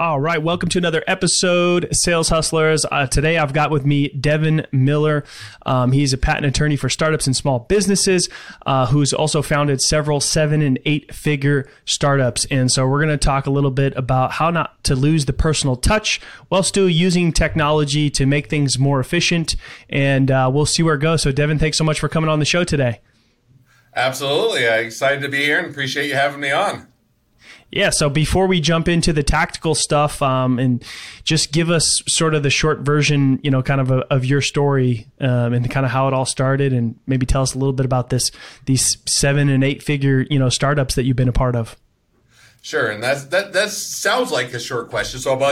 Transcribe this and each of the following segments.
All right, welcome to another episode, Sales Hustlers. Uh, today I've got with me Devin Miller. Um, he's a patent attorney for startups and small businesses, uh, who's also founded several seven and eight figure startups. And so we're going to talk a little bit about how not to lose the personal touch while still using technology to make things more efficient. And uh, we'll see where it goes. So, Devin, thanks so much for coming on the show today. Absolutely. I'm excited to be here and appreciate you having me on. Yeah. So before we jump into the tactical stuff, um, and just give us sort of the short version, you know, kind of a, of your story um, and kind of how it all started, and maybe tell us a little bit about this these seven and eight figure, you know, startups that you've been a part of. Sure, and that's that. That sounds like a short question, so I'll,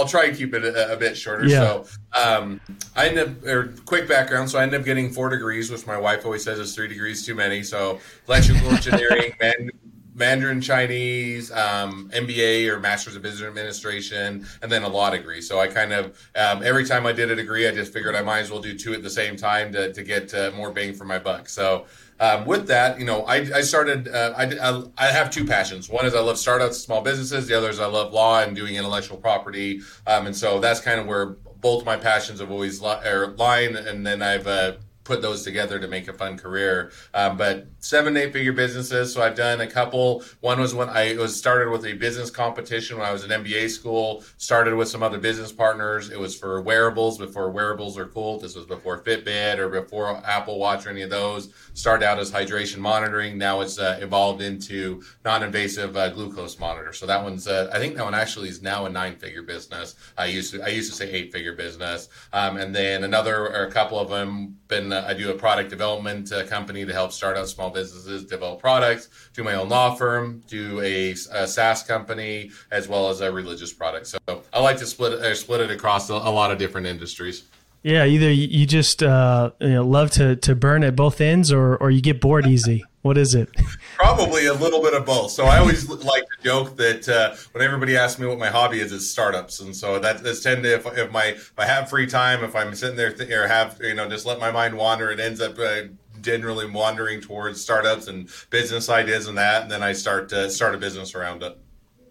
I'll try and keep it a, a bit shorter. Yeah. So, um, I end up, or quick background. So I end up getting four degrees, which my wife always says is three degrees too many. So electrical engineering, man, Mandarin Chinese, um, MBA or Master's of Business Administration, and then a law degree. So I kind of um, every time I did a degree, I just figured I might as well do two at the same time to, to get uh, more bang for my buck. So um, with that, you know, I, I started. Uh, I, I, I have two passions. One is I love startups, small businesses. The other is I love law and doing intellectual property. Um, and so that's kind of where both my passions have always li- line. And then I've uh, put those together to make a fun career. Um, but seven, eight figure businesses. So I've done a couple. One was when I was started with a business competition when I was in MBA school, started with some other business partners. It was for wearables before wearables are cool. This was before Fitbit or before Apple Watch or any of those. Started out as hydration monitoring. Now it's uh, evolved into non-invasive uh, glucose monitor. So that one's, uh, I think that one actually is now a nine figure business. I used to, I used to say eight figure business. Um, and then another or a couple of them been, uh, I do a product development uh, company to help start out small businesses, develop products, do my own law firm, do a, a SaaS company, as well as a religious product. So I like to split it, split it across a, a lot of different industries. Yeah, either you just uh, you know, love to, to burn at both ends, or or you get bored easy. What is it? Probably a little bit of both. So I always like to joke that uh, when everybody asks me what my hobby is, it's startups, and so that, that's tend to if, if my if I have free time, if I'm sitting there th- or have you know just let my mind wander, it ends up uh, generally wandering towards startups and business ideas and that, and then I start to start a business around it.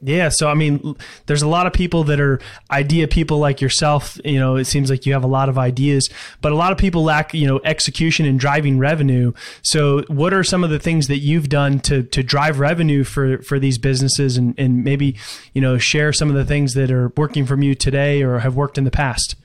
Yeah, so I mean, there's a lot of people that are idea people like yourself. You know, it seems like you have a lot of ideas, but a lot of people lack, you know, execution and driving revenue. So, what are some of the things that you've done to to drive revenue for for these businesses, and and maybe you know share some of the things that are working from you today or have worked in the past?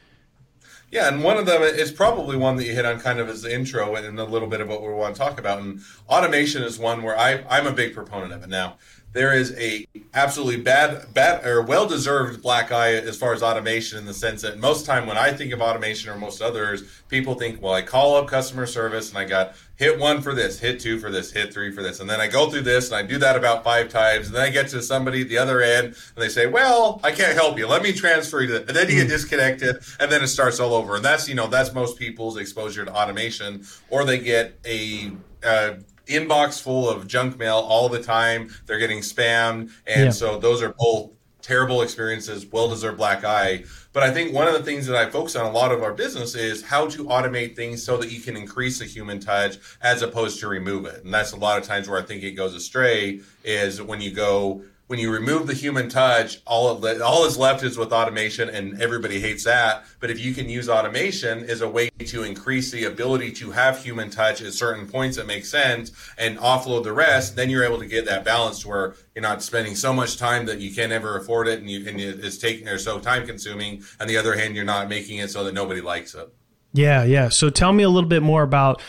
Yeah, and one of them is probably one that you hit on kind of as the intro and a little bit of what we want to talk about. And automation is one where I, I'm a big proponent of it. Now, there is a absolutely bad, bad or well deserved black eye as far as automation in the sense that most time when I think of automation or most others, people think, well, I call up customer service and I got hit one for this, hit two for this, hit three for this, and then I go through this and I do that about five times, and then I get to somebody at the other end and they say, well, I can't help you. Let me transfer you, and then you get hmm. disconnected, and then it starts all over. And that's you know that's most people's exposure to automation, or they get a uh, inbox full of junk mail all the time. They're getting spammed, and yeah. so those are both terrible experiences, well deserved black eye. But I think one of the things that I focus on a lot of our business is how to automate things so that you can increase the human touch as opposed to remove it. And that's a lot of times where I think it goes astray is when you go when you remove the human touch, all of the, all is left is with automation, and everybody hates that. But if you can use automation as a way to increase the ability to have human touch at certain points that make sense and offload the rest, then you're able to get that balance where you're not spending so much time that you can't ever afford it, and you and it's taking or so time consuming. On the other hand, you're not making it so that nobody likes it. Yeah, yeah. So tell me a little bit more about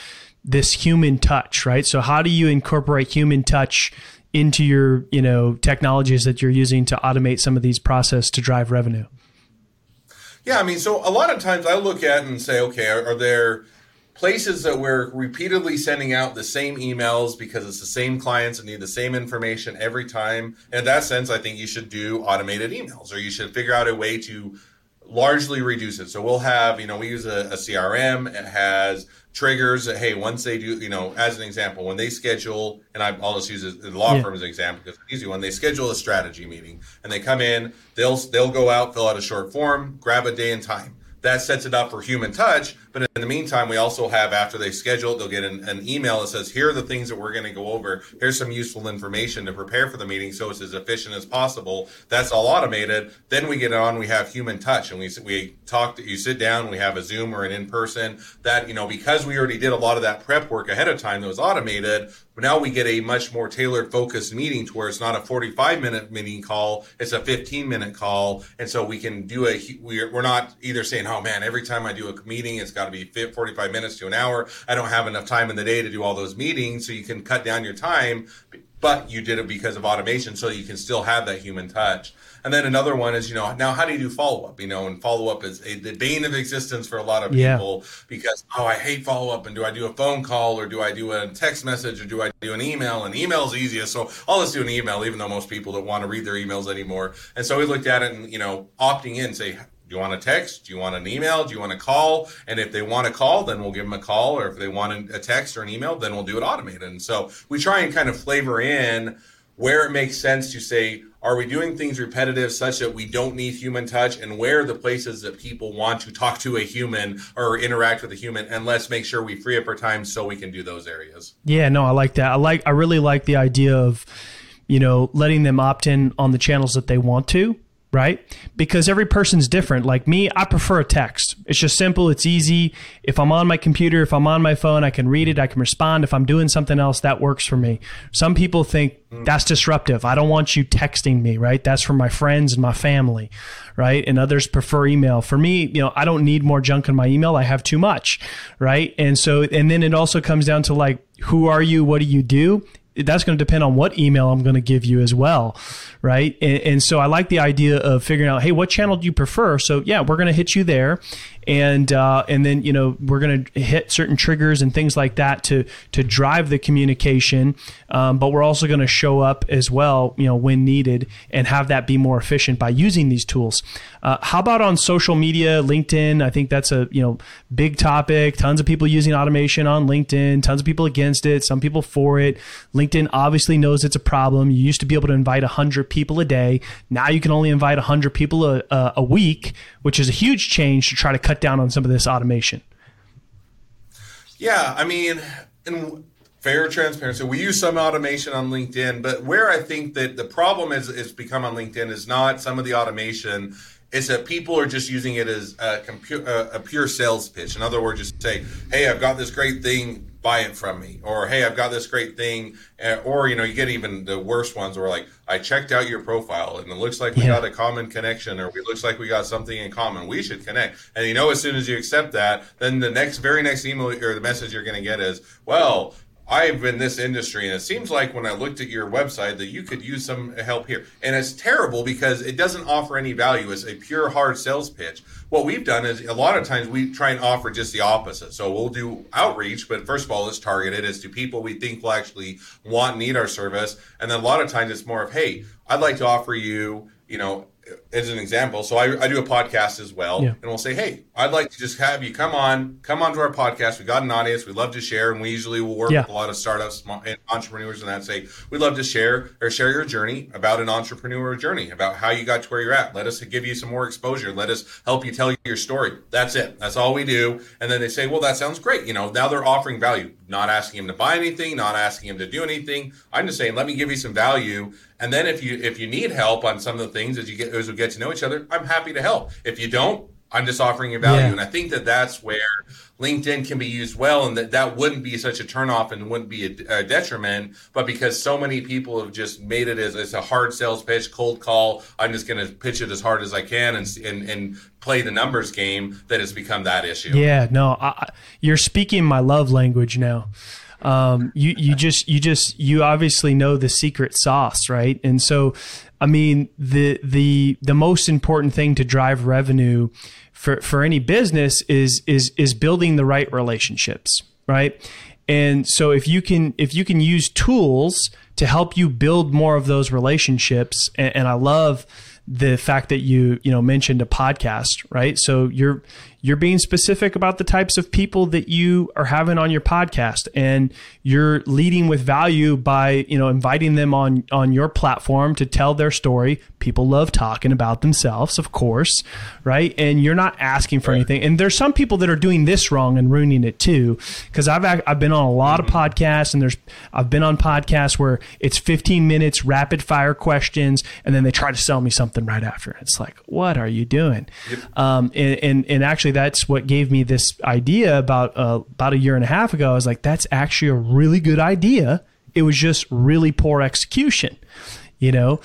this human touch, right? So how do you incorporate human touch into your you know technologies that you're using to automate some of these process to drive revenue? Yeah i mean so a lot of times i look at and say okay are, are there places that we're repeatedly sending out the same emails because it's the same clients and need the same information every time? And in that sense i think you should do automated emails or you should figure out a way to largely reduce it so we'll have you know we use a, a crm it has triggers that hey once they do you know as an example when they schedule and I, will just use the law yeah. firm as an example because it's easy when they schedule a strategy meeting and they come in they'll they'll go out fill out a short form grab a day and time that sets it up for human touch. But in the meantime, we also have after they schedule, they'll get an, an email that says, "Here are the things that we're going to go over. Here's some useful information to prepare for the meeting, so it's as efficient as possible." That's all automated. Then we get on. We have human touch, and we we talk. To, you sit down. We have a Zoom or an in person. That you know because we already did a lot of that prep work ahead of time that was automated. But now we get a much more tailored, focused meeting to where it's not a 45 minute meeting call; it's a 15 minute call, and so we can do a. We're, we're not either saying, "Oh man, every time I do a meeting, it's got to be 45 minutes to an hour." I don't have enough time in the day to do all those meetings, so you can cut down your time, but you did it because of automation, so you can still have that human touch. And then another one is, you know, now how do you do follow up? You know, and follow up is a, the bane of existence for a lot of people yeah. because, oh, I hate follow up. And do I do a phone call or do I do a text message or do I do an email? And email is easiest. So I'll just do an email, even though most people don't want to read their emails anymore. And so we looked at it and, you know, opting in, say, do you want a text? Do you want an email? Do you want a call? And if they want a call, then we'll give them a call. Or if they want a text or an email, then we'll do it automated. And so we try and kind of flavor in where it makes sense to say, are we doing things repetitive such that we don't need human touch? And where are the places that people want to talk to a human or interact with a human? And let's make sure we free up our time so we can do those areas. Yeah, no, I like that. I like, I really like the idea of, you know, letting them opt in on the channels that they want to right? Because every person's different. Like me, I prefer a text. It's just simple, it's easy. If I'm on my computer, if I'm on my phone, I can read it, I can respond. If I'm doing something else, that works for me. Some people think that's disruptive. I don't want you texting me, right? That's for my friends and my family, right? And others prefer email. For me, you know, I don't need more junk in my email. I have too much, right? And so, and then it also comes down to like, who are you? What do you do? That's going to depend on what email I'm going to give you as well, right? And, and, so I like the idea of figuring out, hey, what channel do you prefer? So yeah, we're going to hit you there, and uh, and then you know we're going to hit certain triggers and things like that to to drive the communication, um, but we're also going to show up as well, you know, when needed, and have that be more efficient by using these tools. Uh, how about on social media, LinkedIn? I think that's a you know big topic. Tons of people using automation on LinkedIn. Tons of people against it. Some people for it. LinkedIn obviously knows it's a problem. You used to be able to invite hundred people a day. Now you can only invite hundred people a, a, week, which is a huge change to try to cut down on some of this automation. Yeah, I mean, and fair transparency. We use some automation on LinkedIn, but where I think that the problem is is become on LinkedIn is not some of the automation. It's that people are just using it as a, a pure sales pitch. In other words, just say, "Hey, I've got this great thing buy it from me. Or hey i've got this great thing. Or you know you get even the worst ones where like i checked out your profile and it looks like we yeah. got a common connection or it looks like we got something in common. We should connect. And you know as soon as you accept that then the next very next email or the message you're going to get is well I've been in this industry, and it seems like when I looked at your website that you could use some help here. And it's terrible because it doesn't offer any value. It's a pure hard sales pitch. What we've done is a lot of times we try and offer just the opposite. So we'll do outreach, but first of all, it's targeted as to people we think will actually want, need our service. And then a lot of times it's more of, hey, I'd like to offer you, you know, as an example, so I, I do a podcast as well, yeah. and we'll say, "Hey, I'd like to just have you come on, come onto our podcast. We got an audience. We love to share, and we usually will work yeah. with a lot of startups and entrepreneurs, and that say we'd love to share or share your journey about an entrepreneur journey, about how you got to where you're at. Let us give you some more exposure. Let us help you tell your story. That's it. That's all we do. And then they say, "Well, that sounds great." You know, now they're offering value, not asking him to buy anything, not asking him to do anything. I'm just saying, let me give you some value and then if you if you need help on some of the things as you get as we get to know each other, I'm happy to help. If you don't, I'm just offering you value. Yeah. And I think that that's where LinkedIn can be used well, and that that wouldn't be such a turnoff and wouldn't be a, a detriment. But because so many people have just made it as, as a hard sales pitch, cold call, I'm just going to pitch it as hard as I can and, and, and play the numbers game that has become that issue. Yeah, no, I, you're speaking my love language now um, you you just you just you obviously know the secret sauce, right? And so, I mean, the the the most important thing to drive revenue for for any business is is is building the right relationships, right? And so if you can if you can use tools to help you build more of those relationships, and, and I love the fact that you you know mentioned a podcast, right? So you're you're being specific about the types of people that you are having on your podcast and you're leading with value by you know inviting them on on your platform to tell their story. People love talking about themselves of course right? And you're not asking for anything. And there's some people that are doing this wrong and ruining it too because I've I've been on a lot of podcasts and there's I've been on podcasts where it's 15 minutes rapid fire questions and then they try to sell me something right after. It's like what are you doing? Yep. um, and, and and actually actually that's what gave me this idea about uh, about a year and a half ago. I was like, that's actually a really good idea. It was just really poor execution, you know.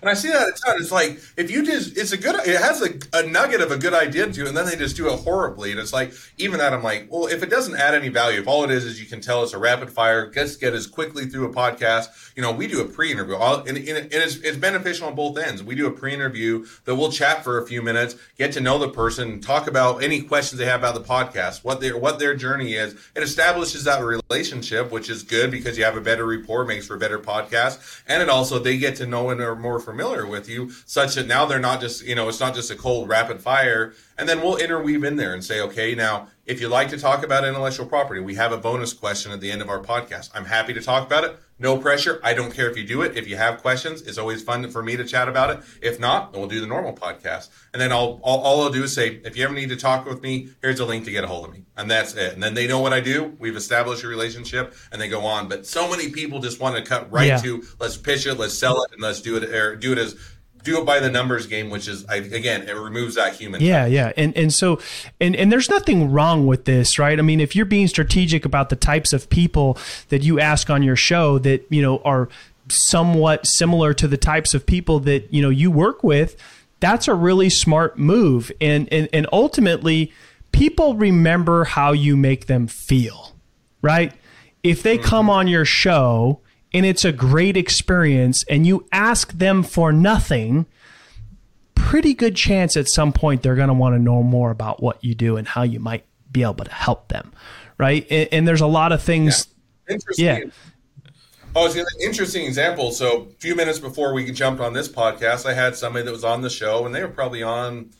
And I see that a ton. It's like if you just, it's a good, it has a, a nugget of a good idea to, and then they just do it horribly. And it's like, even that, I'm like, well, if it doesn't add any value, if all it is is you can tell us a rapid fire, just get as quickly through a podcast. You know, we do a pre-interview, all, and, and, it's, it's beneficial on both ends. We do a pre-interview that we'll chat for a few minutes, get to know the person, talk about any questions they have about the podcast, what their what their journey is. It establishes that relationship, which is good because you have a better rapport, makes for a better podcast, and it also they get to know and are more familiar with you, such that now they're not just, you know, it's not just a cold rapid fire. And then we'll interweave in there and say, okay, now, if you'd like to talk about intellectual property, we have a bonus question at the end of our podcast. I'm happy to talk about it. No pressure. I don't care if you do it. If you have questions, it's always fun for me to chat about it. If not, then we'll do the normal podcast. And then I'll, all, all I'll do is say, if you ever need to talk with me, here's a link to get a hold of me. And that's it. And then they know what I do. We've established a relationship and they go on. But so many people just want to cut right yeah. to let's pitch it, let's sell it, and let's do it or do it as do it by the numbers game, which is again, it removes that human. Yeah, yeah, and and so and and there's nothing wrong with this, right? I mean, if you're being strategic about the types of people that you ask on your show that you know are somewhat similar to the types of people that you know you work with, that's a really smart move, and and and ultimately, people remember how you make them feel, right? If they mm-hmm. come on your show and it's a great experience and you ask them for nothing, pretty good chance at some point they're going to want to know more about what you do and how you might be able to help them. Right. And, and there's a lot of things. Yeah. Interesting. Yeah. Oh, it's an interesting example. So, a few minutes before we jumped on this podcast, I had somebody that was on the show, and they were probably on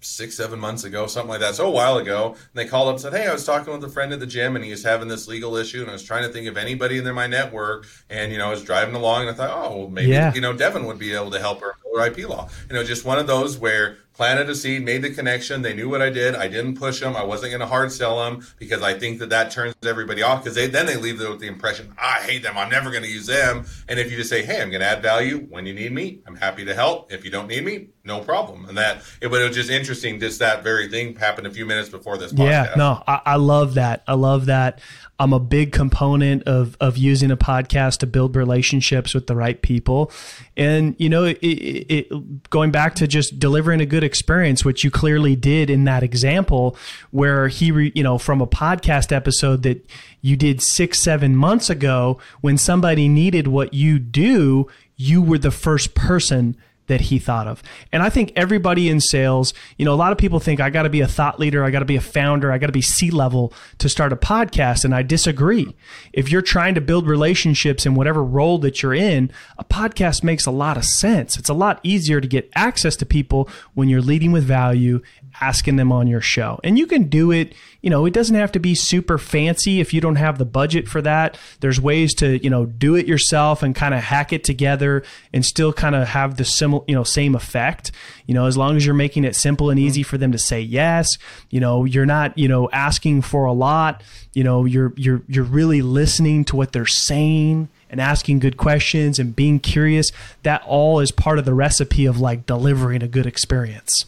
six, seven months ago, something like that. So a while ago, and they called up and said, "Hey, I was talking with a friend at the gym, and he was having this legal issue, and I was trying to think of anybody in my network, and you know, I was driving along, and I thought, oh, well, maybe yeah. you know, Devin would be able to help her or IP law. You know, just one of those where planted a seed, made the connection. They knew what I did. I didn't push them. I wasn't going to hard sell them because I think that that turns everybody off because they then they leave with the impression I hate them. I'm never going to use them. And if you just say, hey, I'm going to add value when you need me, I'm happy to help. If you don't need me, no problem. And that it, but it was just interesting. Just that very thing happened a few minutes before this. Podcast. Yeah, no, I, I love that. I love that. I'm a big component of of using a podcast to build relationships with the right people, and you know, it, it, it, going back to just delivering a good experience, which you clearly did in that example, where he, re, you know, from a podcast episode that you did six seven months ago, when somebody needed what you do, you were the first person that he thought of. And I think everybody in sales, you know, a lot of people think I got to be a thought leader, I got to be a founder, I got to be C level to start a podcast. And I disagree. If you're trying to build relationships in whatever role that you're in, a podcast makes a lot of sense. It's a lot easier to get access to people when you're leading with value asking them on your show. And you can do it, you know, it doesn't have to be super fancy if you don't have the budget for that. There's ways to, you know, do it yourself and kind of hack it together and still kind of have the similar, you know, same effect. You know, as long as you're making it simple and easy for them to say yes, you know, you're not, you know, asking for a lot, you know, you're you're you're really listening to what they're saying and asking good questions and being curious, that all is part of the recipe of like delivering a good experience.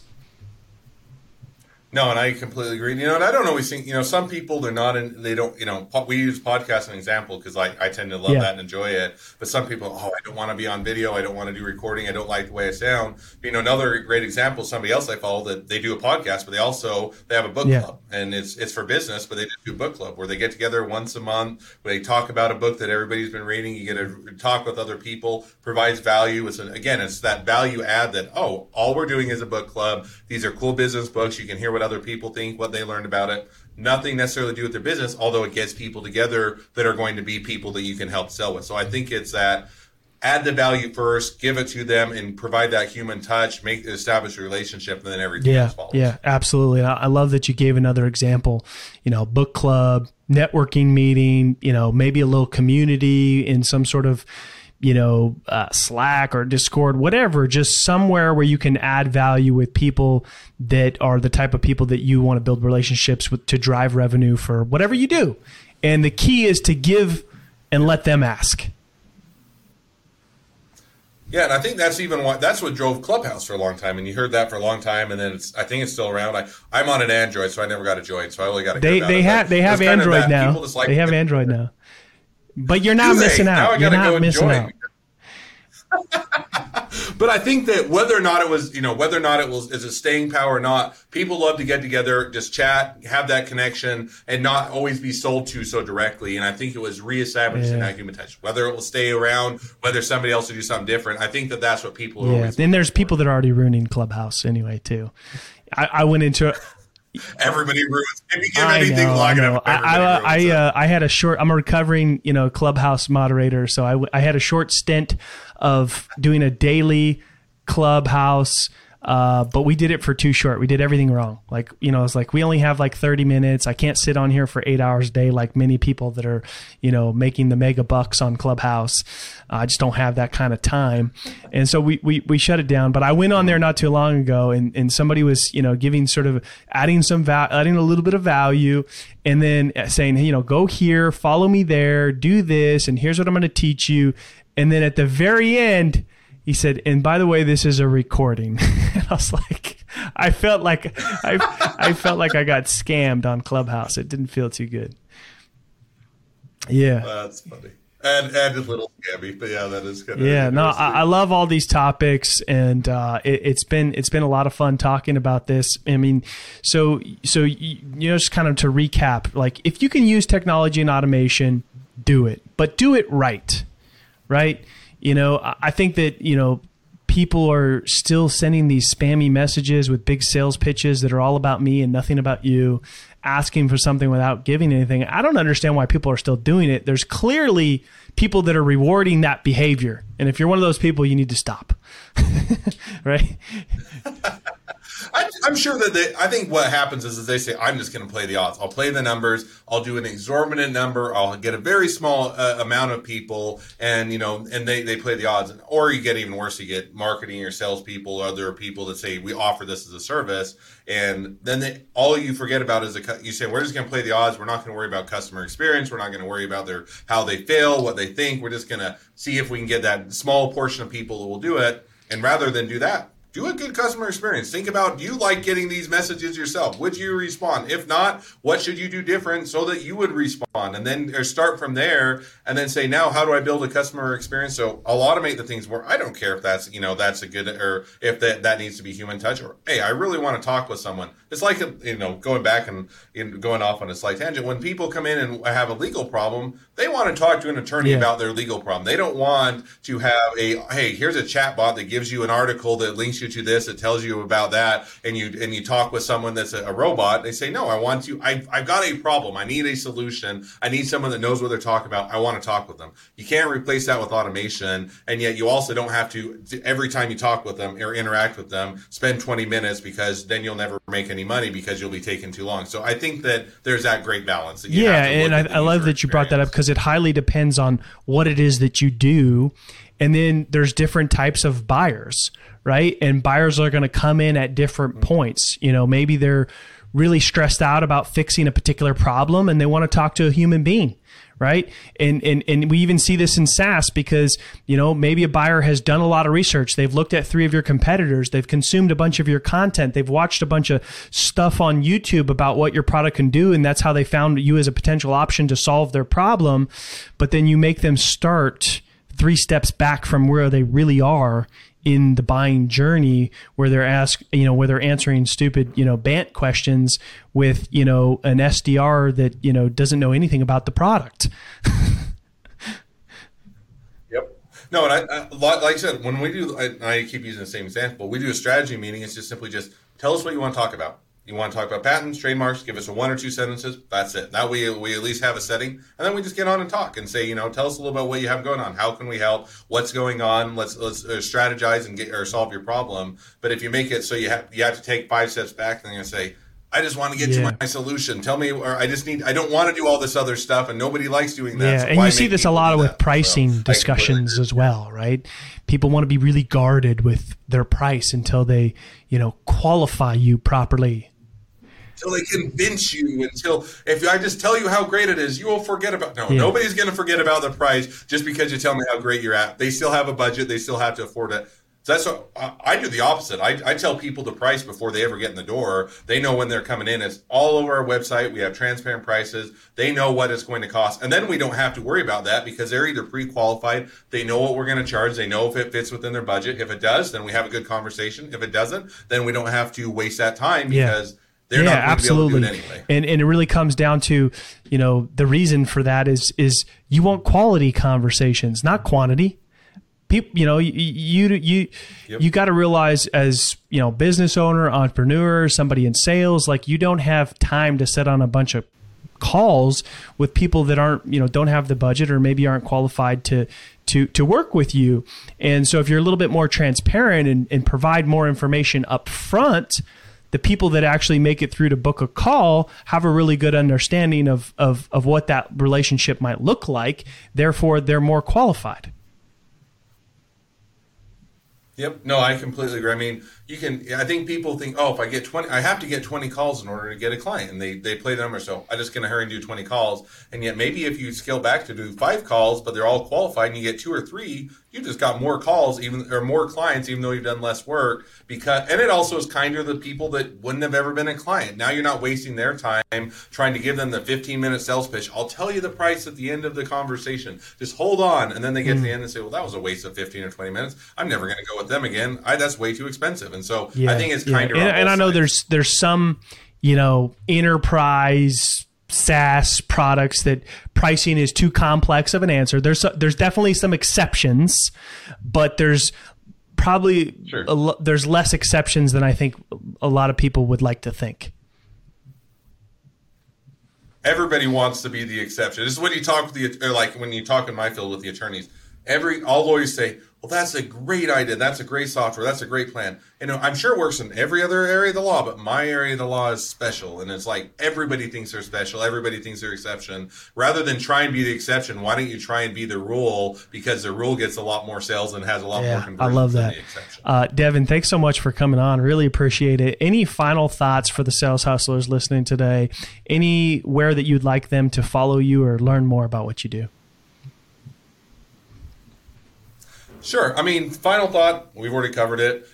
No, and I completely agree. You know, and I don't always think, you know, some people they're not in, they don't, you know, we use podcast as an example because I, I tend to love yeah. that and enjoy it. But some people, oh, I don't want to be on video. I don't want to do recording. I don't like the way I sound. But, you know, another great example, somebody else I follow that they do a podcast, but they also, they have a book yeah. club and it's, it's for business, but they just do a book club where they get together once a month, where they talk about a book that everybody's been reading. You get to talk with other people, provides value. It's an, again, it's that value add that, oh, all we're doing is a book club. These are cool business books. You can hear what other people think, what they learned about it. Nothing necessarily to do with their business, although it gets people together that are going to be people that you can help sell with. So I think it's that add the value first, give it to them, and provide that human touch, make establish a relationship, and then everything yeah, else follows. Yeah, absolutely. I love that you gave another example. You know, book club, networking meeting. You know, maybe a little community in some sort of you know, uh, Slack or Discord, whatever, just somewhere where you can add value with people that are the type of people that you want to build relationships with to drive revenue for whatever you do. And the key is to give and let them ask. Yeah, and I think that's even what that's what drove Clubhouse for a long time, and you heard that for a long time, and then it's I think it's still around. I I'm on an Android, so I never got a join, so I only got a. They they have they have Android now. Like they have Android now. But you're not missing out. You're not missing out. but I think that whether or not it was, you know, whether or not it was is a staying power or not, people love to get together, just chat, have that connection, and not always be sold to so directly. And I think it was reestablishing yeah. that human touch. Whether it will stay around, whether somebody else will do something different, I think that that's what people. Yeah. Then there's people that are already ruining Clubhouse anyway too. I, I went into everybody ruins. If you give I anything know, long enough, I I, I, uh, I, had a short. I'm a recovering, you know, clubhouse moderator, so I, I had a short stint of doing a daily clubhouse uh, but we did it for too short. We did everything wrong. Like, you know, it's like we only have like 30 minutes. I can't sit on here for eight hours a day like many people that are, you know, making the mega bucks on Clubhouse. Uh, I just don't have that kind of time. And so we, we, we shut it down. But I went on there not too long ago and, and somebody was, you know, giving sort of adding some, va- adding a little bit of value and then saying, hey, you know, go here, follow me there, do this, and here's what I'm going to teach you. And then at the very end, he said, and by the way, this is a recording. and I was like, I felt like I, I felt like I got scammed on Clubhouse. It didn't feel too good. Yeah, that's funny. And and a little scammy, but yeah, that is kind of yeah. No, I, I, love all these topics, and uh, it, has been it's been a lot of fun talking about this. I mean, so so you know, just kind of to recap, like if you can use technology and automation, do it, but do it right, right you know, I think that, you know, people are still sending these spammy messages with big sales pitches that are all about me and nothing about you, asking for something without giving anything. I don't understand why people are still doing it. There's clearly people that are rewarding that behavior. And if you're one of those people, you need to stop. right? I, am sure that they, I think what happens is, is they say, I'm just going to play the odds. I'll play the numbers. I'll do an exorbitant number. I'll get a very small uh, amount of people, and you know, and they, they play the odds. Or you get even worse. You get marketing or salespeople, other people that say we offer this as a service, and then they, all you forget about is a, you say we're just going to play the odds. We're not going to worry about customer experience. We're not going to worry about their how they fail, what they think. We're just going to see if we can get that small portion of people that will do it. And rather than do that, do a good customer experience. Think about do you like getting these messages yourself? Would you respond? If not, what should you do different so that you would respond? And then or start from there and then say, now how do I build a customer experience? So I'll automate the things where I don't care if that's, you know, that's a good or if that, that needs to be human touch or hey, I really want to talk with someone. It's like you know, going back and, going off on a slight tangent. When people come in and have a legal problem, they want to talk to an attorney yeah. about their legal problem. They don't want to have a hey, here's a chat bot that gives you an article that links you to this, it tells you about that, and you and you talk with someone that's a, a robot. They say, no, I want you. I, I've got a problem. I need a solution. I need someone that knows what they're talking about. I want to talk with them. You can't replace that with automation, and yet you also don't have to every time you talk with them or interact with them spend 20 minutes because then you'll never make any money because you'll be taking too long. So I think that there's that great balance. yeah, and I, I love that you brought that up because it highly depends on what it is that you do and then there's different types of buyers, right? And buyers are going to come in at different mm-hmm. points. You know, maybe they're really stressed out about fixing a particular problem and they want to talk to a human being right and, and and we even see this in SaaS because you know maybe a buyer has done a lot of research they've looked at three of your competitors they've consumed a bunch of your content they've watched a bunch of stuff on YouTube about what your product can do and that's how they found you as a potential option to solve their problem but then you make them start three steps back from where they really are in the buying journey where they're asked, you know, where they're answering stupid, you know, BANT questions with, you know, an SDR that, you know, doesn't know anything about the product. yep. No, and I, I, like I said, when we do, I, I keep using the same example, we do a strategy meeting. It's just simply just tell us what you want to talk about you want to talk about patents, trademarks, give us a one or two sentences. That's it. That we we at least have a setting, and then we just get on and talk and say, you know, tell us a little about what you have going on. How can we help? What's going on? Let's let's uh, strategize and get or solve your problem. But if you make it so you have you have to take five steps back, and then you say, I just want to get yeah. to my solution. Tell me, or I just need. I don't want to do all this other stuff, and nobody likes doing that. Yeah, so and you see this a lot with pricing so discussions as well, right? People want to be really guarded with their price until they, you know, qualify you properly until they convince you until if I just tell you how great it is, you will forget about no, yeah. nobody's gonna forget about the price just because you tell me how great you're at. They still have a budget, they still have to afford it. So that's what I, I do the opposite. I, I, tell people the price before they ever get in the door. They know when they're coming in. It's all over our website. We have transparent prices. They know what it's going to cost. And then we don't have to worry about that because they're either pre qualified. They know what we're going to charge. They know if it fits within their budget. If it does, then we have a good conversation. If it doesn't, then we don't have to waste that time because yeah they're yeah, absolutely. Anyway. And and it really comes down to, you know, the reason for that is is you want quality conversations, not quantity. People, you know, you you you, yep. you got to realize as you know, business owner, entrepreneur, somebody in sales, like you don't have time to sit on a bunch of calls with people that aren't you know don't have the budget or maybe aren't qualified to to to work with you and so if you're a little bit more transparent and, and provide more information up front the people that actually make it through to book a call have a really good understanding of, of, of what that relationship might look like. Therefore, they're more qualified. Yep. No, I completely agree. I mean, you can i think people think oh if i get 20 i have to get 20 calls in order to get a client and they they play the number so i'm just going to hurry and do 20 calls and yet maybe if you scale back to do five calls but they're all qualified and you get two or three you just got more calls even or more clients even though you've done less work because and it also is kinder to the people that wouldn't have ever been a client. Now you're not wasting their time trying to give them the 15 minute sales pitch. I'll tell you the price at the end of the conversation. Just hold on. And then they get mm. to the mm. end and say well that was a waste of 15 or 20 minutes. I'm never going to go with them again. I, that's way too expensive. And so yeah, I think it's kind yeah. And, and I know there's there's some you know enterprise SaaS products that pricing is too complex of an answer. There's there's definitely some exceptions, but there's probably sure. a, there's less exceptions than I think a lot of people would like to think. Everybody wants to be the exception. This is when you talk with the like when you talk in my field with the attorneys. Every all lawyers say, well, that's a great idea. That's a great software. That's a great plan. You know, I'm sure it works in every other area of the law, but my area of the law is special. And it's like everybody thinks they're special. Everybody thinks they're exception. Rather than try and be the exception, why don't you try and be the rule? Because the rule gets a lot more sales and has a lot yeah, more conversions. I love that. Uh, Devin, thanks so much for coming on. Really appreciate it. Any final thoughts for the sales hustlers listening today? Anywhere that you'd like them to follow you or learn more about what you do? Sure. I mean, final thought. We've already covered it.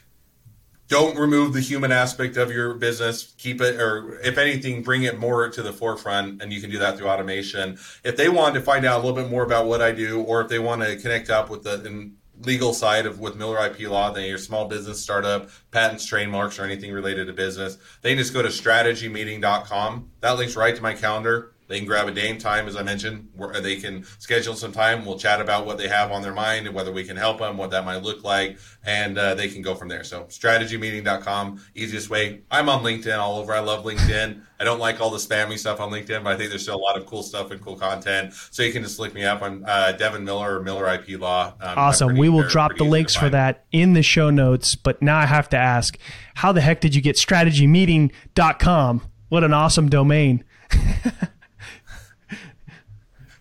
don't remove the human aspect of your business. Keep it, or if anything, bring it more to the forefront. And you can do that through automation. If they want to find out a little bit more about what I do, or if they want to connect up with the legal side of with Miller IP Law, then your small business startup, patents, trademarks, or anything related to business, they can just go to strategymeeting.com. That links right to my calendar. They can grab a day and time, as I mentioned, where they can schedule some time. We'll chat about what they have on their mind and whether we can help them, what that might look like, and uh, they can go from there. So, strategymeeting.com, easiest way. I'm on LinkedIn all over. I love LinkedIn. I don't like all the spammy stuff on LinkedIn, but I think there's still a lot of cool stuff and cool content. So you can just look me up. I'm uh, Devin Miller or Miller IP Law. Um, awesome. We will drop the links for that in the show notes. But now I have to ask, how the heck did you get strategymeeting.com? What an awesome domain.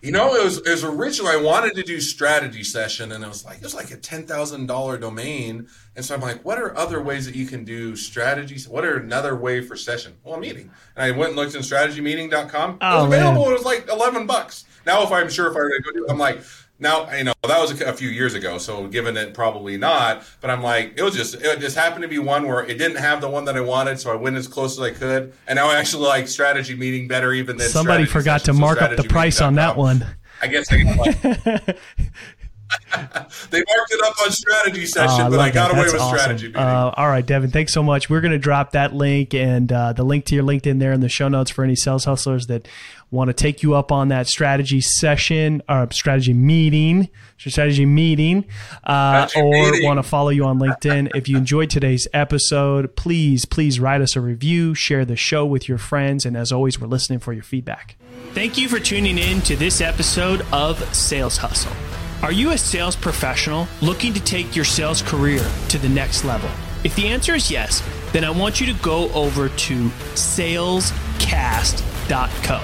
You know, it was it was originally I wanted to do strategy session, and it was like it was like a ten thousand dollar domain, and so I'm like, what are other ways that you can do strategies? What are another way for session? Well, a meeting, and I went and looked in strategymeeting.com. It was oh, available. Man. It was like eleven bucks. Now, if I'm sure if I were to go do, it, I'm like, now you know that was a, a, few years ago, so given it probably not. But I'm like, it was just it just happened to be one where it didn't have the one that I wanted, so I went as close as I could, and now I actually like strategy meeting better even than somebody forgot to mark up the price on that one. I guess I like, they marked it up on strategy session, uh, but I got away with awesome. strategy. Uh, all right, Devin, thanks so much. We're going to drop that link and uh, the link to your LinkedIn there in the show notes for any sales hustlers that want to take you up on that strategy session or strategy meeting, strategy meeting, uh, strategy or meeting. want to follow you on LinkedIn. if you enjoyed today's episode, please, please write us a review, share the show with your friends, and as always, we're listening for your feedback. Thank you for tuning in to this episode of Sales Hustle. Are you a sales professional looking to take your sales career to the next level? If the answer is yes, then I want you to go over to salescast.co.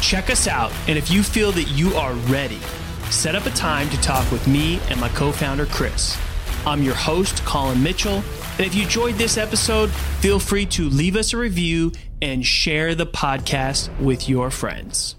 Check us out, and if you feel that you are ready, set up a time to talk with me and my co founder, Chris. I'm your host, Colin Mitchell, and if you enjoyed this episode, feel free to leave us a review and share the podcast with your friends.